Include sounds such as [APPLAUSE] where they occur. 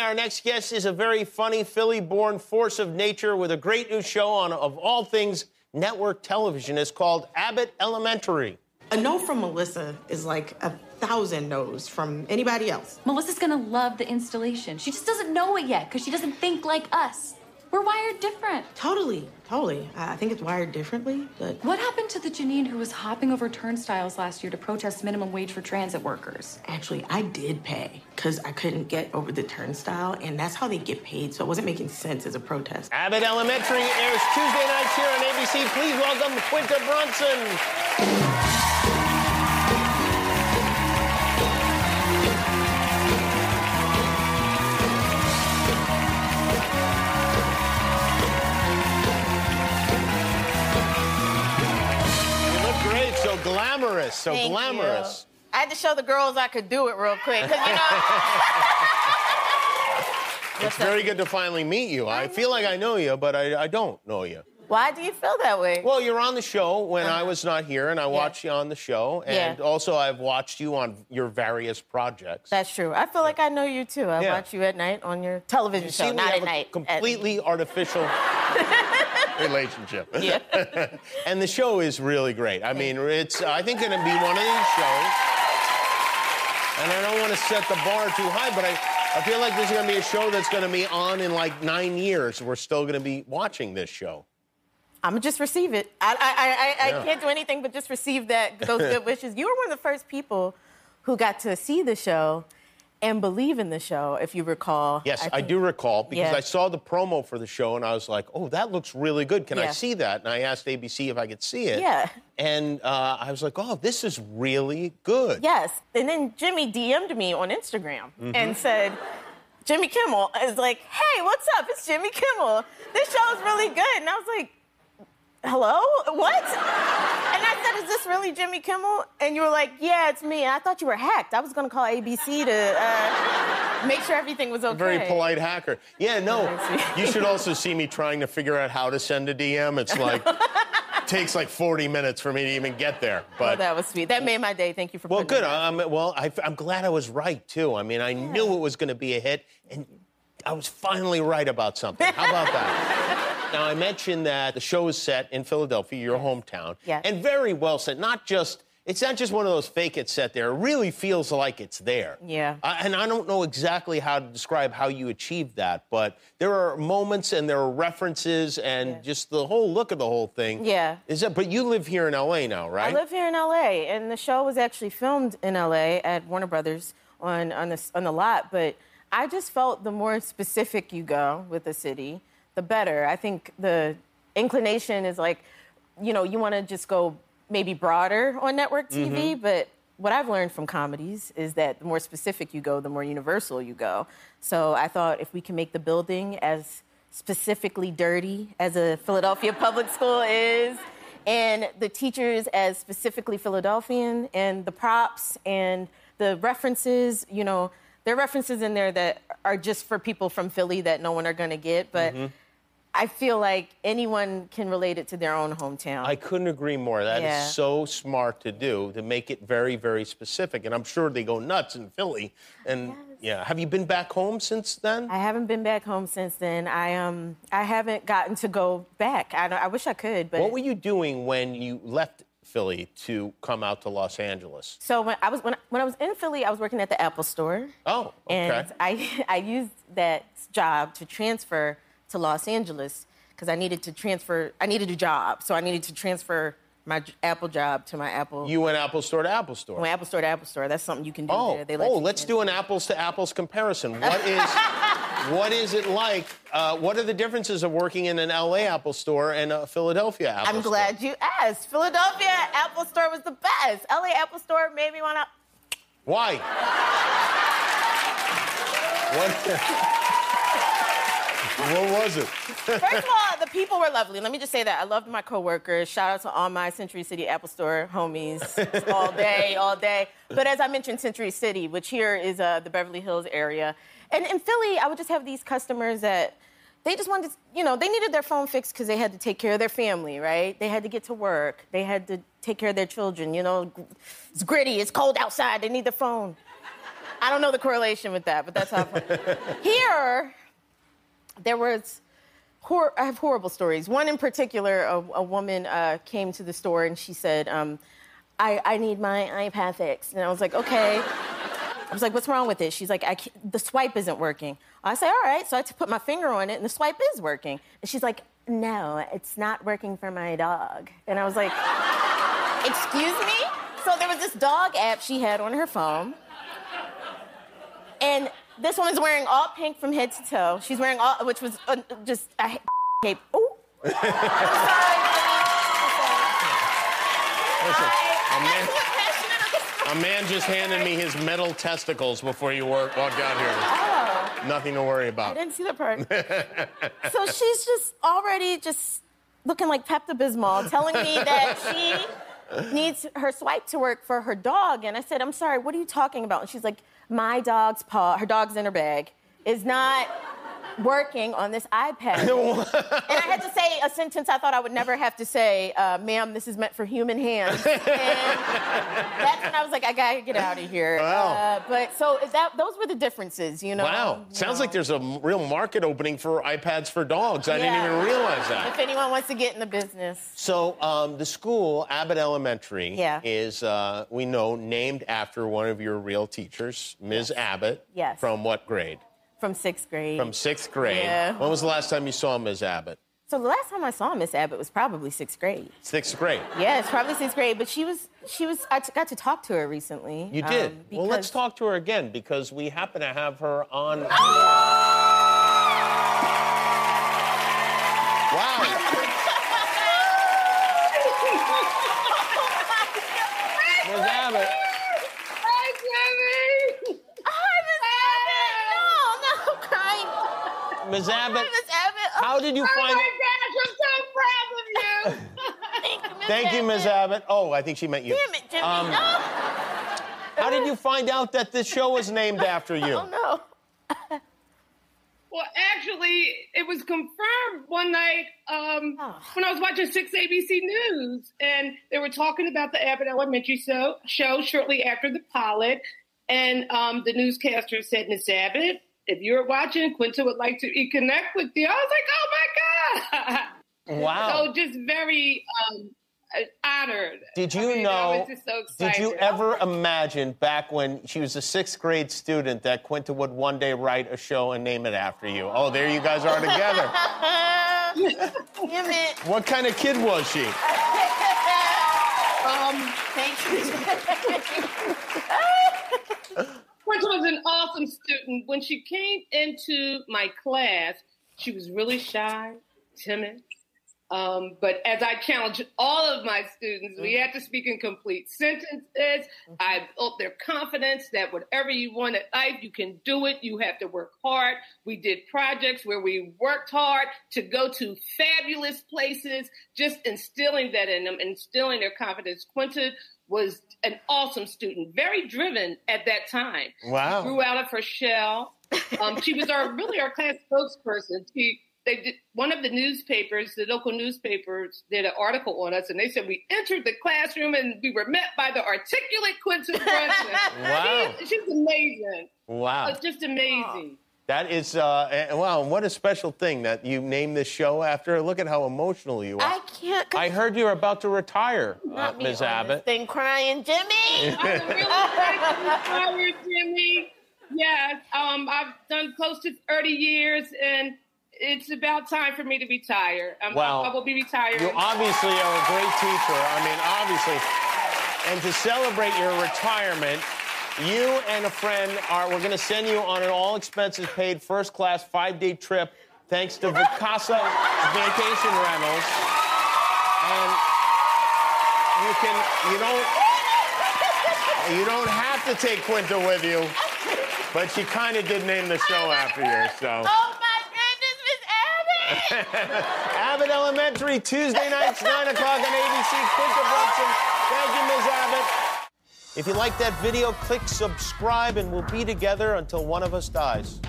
Our next guest is a very funny Philly born force of nature with a great new show on, of all things, network television. It's called Abbott Elementary. A no from Melissa is like a thousand no's from anybody else. Melissa's gonna love the installation. She just doesn't know it yet because she doesn't think like us. We're wired different. Totally, totally. I I think it's wired differently, but What happened to the Janine who was hopping over turnstiles last year to protest minimum wage for transit workers? actually, I did pay because I couldn't get over the turnstile, and that's how they get paid, so it wasn't making sense as a protest. Abbott Elementary airs Tuesday nights here on ABC. Please welcome Quinta Brunson. Glamorous, so Thank glamorous. you. I had to show the girls I could do it real quick, because, you know. [LAUGHS] It's very good to finally meet you. I feel like I know you, but I, I don't know you. Why do you feel that way? Well, you're on the show when I uh-huh. was not here, and I watched you on the show, and Yeah. also I've watched you on your various projects. That's true. I feel like I know you too. I Yeah. watch you at night on your television You show, not at night. at- completely artificial [LAUGHS] relationship. [LAUGHS] Yeah. [LAUGHS] and the show is really great. I mean, it's uh, I think going to be one of these shows. And I don't want to set the bar too high, but I, I feel like this is going to be a show that's going to be on in like nine years. We're still going to be watching this show. I'm gonna just receive it. I, I, I, I, Yeah. I can't do anything but just receive that those good wishes. You were one of the first people who got to see the show and believe in the show, if you recall. Yes, I, think- do recall because Yeah. I saw the promo for the show and I was like, oh, that looks really good. Can I see that? And I asked ABC if I could see it. Yeah. And uh, I was like, oh, this is really good. Yes, and then Jimmy DM'd me on Instagram Mm-hmm. and said. Jimmy Kimmel is like, hey, what's up? It's Jimmy Kimmel. This show's really good. And I was like, hello? What? And I said, is really Jimmy Kimmel? And you were like, yeah, it's me. And I thought you were hacked. I was going to call ABC to uh, make sure everything was okay. Very polite hacker. Yeah, no. [LAUGHS] You should also see me trying to figure out how to send a DM. It's like [LAUGHS] takes like 40 minutes for me to even get there. Oh, But that was sweet. That made my day. Thank you for well, good. I'm, well, I, I'm glad I was right too. I mean, I knew it was going to be a hit, and I was finally right about something. How about that? [LAUGHS] now I mentioned that the show is set in Philadelphia, your hometown, Yes. and very well set. Not just it's not just one of those fake it set there. It really feels like it's there. Yeah. Uh, and I don't know exactly how to describe how you achieved that, but there are moments and there are references and Yeah. just the whole look of the whole thing. Yeah. Is that? But you live here in LA now, right? I live here in LA, and the show was actually filmed in LA at Warner Brothers on on the on the lot. But I just felt the more specific you go with the city, the better. I think the inclination is like, you know, you want to just go maybe broader on network TV, mm-hmm. but what I've learned from comedies is that the more specific you go, the more universal you go. So I thought if we can make the building as specifically dirty as a Philadelphia public school is, and the teachers as specifically Philadelphian, and the props and the references, you know, there are references in there that are just for people from Philly that no one are going to get, but mm-hmm. I feel like anyone can relate it to their own hometown. I couldn't agree more. That is Yeah. so smart to do to make it very, very specific. And I'm sure they go nuts in Philly. And yeah, have you been back home since then? I haven't been back home since then. I um I haven't gotten to go back. I, I wish I could, but what were you doing when you left Philly to come out to Los Angeles? so when I was when I, when I was in Philly, I was working at the Apple Store. Oh, okay. And I, [LAUGHS] I used that job to transfer to Los Angeles because I needed to transfer, I needed a job. So I needed to transfer my Apple job to my Apple, you went Apple Store to Apple Store. my Apple Store to Apple Store. That's something you can do Oh, there. They let oh, let's do an apples to apples comparison. What is, [LAUGHS] what is it like? Uh, what are the differences of working in an LA Apple Store and a Philadelphia Apple store? I'm glad you asked. Philadelphia Apple Store was the best. LA Apple Store made me want to. Why? [LAUGHS] what? What was it? First of all, the people were lovely. Let me just say that. I loved my coworkers. Shout out to all my Century City Apple Store homies [LAUGHS] all day, all day. But as I mentioned, Century City, which here is uh, the Beverly Hills area. And in Philly, I would just have these customers that they just wanted to, you know, they needed their phone fixed because they had to take care of their family, right? They had to get to work. They had to take care of their children, you know. It's gritty, it's cold outside, they need the phone. I don't know the correlation with that, but that's how. [LAUGHS] Here, there was. Hor- I have horrible stories. One in particular, a, a woman uh, came to the store and she said, um, I, "I need my iPad fixed," and I was like, "Okay." I was like, "What's wrong with it?" She's like, I "The swipe isn't working." I say, "All right." So I put my finger on it, and the swipe is working. And she's like, "No, it's not working for my dog." And I was like, "Excuse me?" So there was this dog app she had on her phone. And this woman's wearing all pink from head to toe. She's wearing all, which was uh, just a [LAUGHS] cape. Ooh. [LAUGHS] I'm sorry. Listen, a I'm man, so passionate. [LAUGHS] a man just handed me his metal testicles before you walked out here. Oh, Nothing to worry about. I didn't see that part. so she's just already just looking like Pepto Bismol, telling me that she needs her swipe to work for her dog. And I said, I'm sorry, what are you talking about? And she's like, my dog's paw, her dog's in her bag, is not working on this iPad. [LAUGHS] and I had to say a sentence I thought I would never have to say, uh, ma'am, this is meant for human hands. And that's when I was like, I gotta get out of here. Wow. Uh, but so that those were the differences, you know. Wow. you Sounds know. like there's a real market opening for iPads for dogs. I didn't even realize that. If anyone wants to get in the business. So um, the school, Abbott Elementary, Yeah. is uh, we know named after one of your real teachers, Ms. Abbott. Yes. From what grade? From sixth grade. From sixth grade. Yeah. When was the last time you saw Ms. Abbott? so the last time I saw Miss Abbott was probably sixth grade. Sixth grade. Yeah, it's probably sixth grade. But she was, she was. I got to talk to her recently. You did. um, well, let's talk to her again because we happen to have her on. Ms. Abbott, Hi, Abbott. Oh, how did you Oh find my gosh, I'm so proud of you. [LAUGHS] thank you, Miss [LAUGHS] Thank you, Ms. Abbott. Oh, I think she meant you. Damn it, Jimmy. Um, no. How did you find out that this show was named after you? Oh no. [LAUGHS] well, actually, it was confirmed one night um, Oh. when I was watching 6 ABC News, and they were talking about the Abbott Elementary show, show shortly after the pilot. And um, the newscaster said, Miss Abbott, if you're watching, Quinta would like to connect with you. I was like, oh my God. [LAUGHS] Wow. So just very um, honored. Did I you mean, know? I was just so did you ever imagine back when she was a sixth grade student that Quinta would one day write a show and name it after you? Oh, there you guys are together. [LAUGHS] Damn it. what kind of kid was she? [LAUGHS] Um, Thank you. Quinta was an awesome student. When she came into my class, she was really shy, timid. Um, but as I challenged all of my students, we had to speak in complete sentences. I built their confidence that whatever you want in life, you can do it. You have to work hard. We did projects where we worked hard to go to fabulous places, just instilling that in them, instilling their confidence. Quinta was an awesome student, very driven at that time Wow. grew out of her shell. Um, she was our really our class spokesperson. She they did one of the newspapers, the local newspapers, did an article on us, and they said we entered the classroom and we were met by the articulate Quinta [LAUGHS] Brunson. Wow. She- she's amazing. Wow. It's just amazing. That is, uh, wow, what a special thing that you named this show after. Look at how emotional you are. I can't. I heard you're about to retire, uh, Not me Ms. Abbott. This thing crying, Jimmy. [LAUGHS] I'm really excited to retire, Jimmy. Yes, um, I've done close to 30 years, and it's about time for me to retire. Um, Wow. I, I will be retired. You obviously are a great teacher. I mean, obviously. And to celebrate your retirement, you and a friend are, we're going to send you on an all expenses paid first class five day trip thanks to Vacasa Vacation Rentals. And you can, you don't, you don't have to take Quinta with you, but she kind of did name the show after you, so. Oh my goodness, Miss Abbott. [LAUGHS] Abbott Elementary, Tuesday nights, 9 o'clock on ABC. Quinta Brunson. Thank you, Ms. Abbott. If you like that video, click subscribe and we'll be together until one of us dies.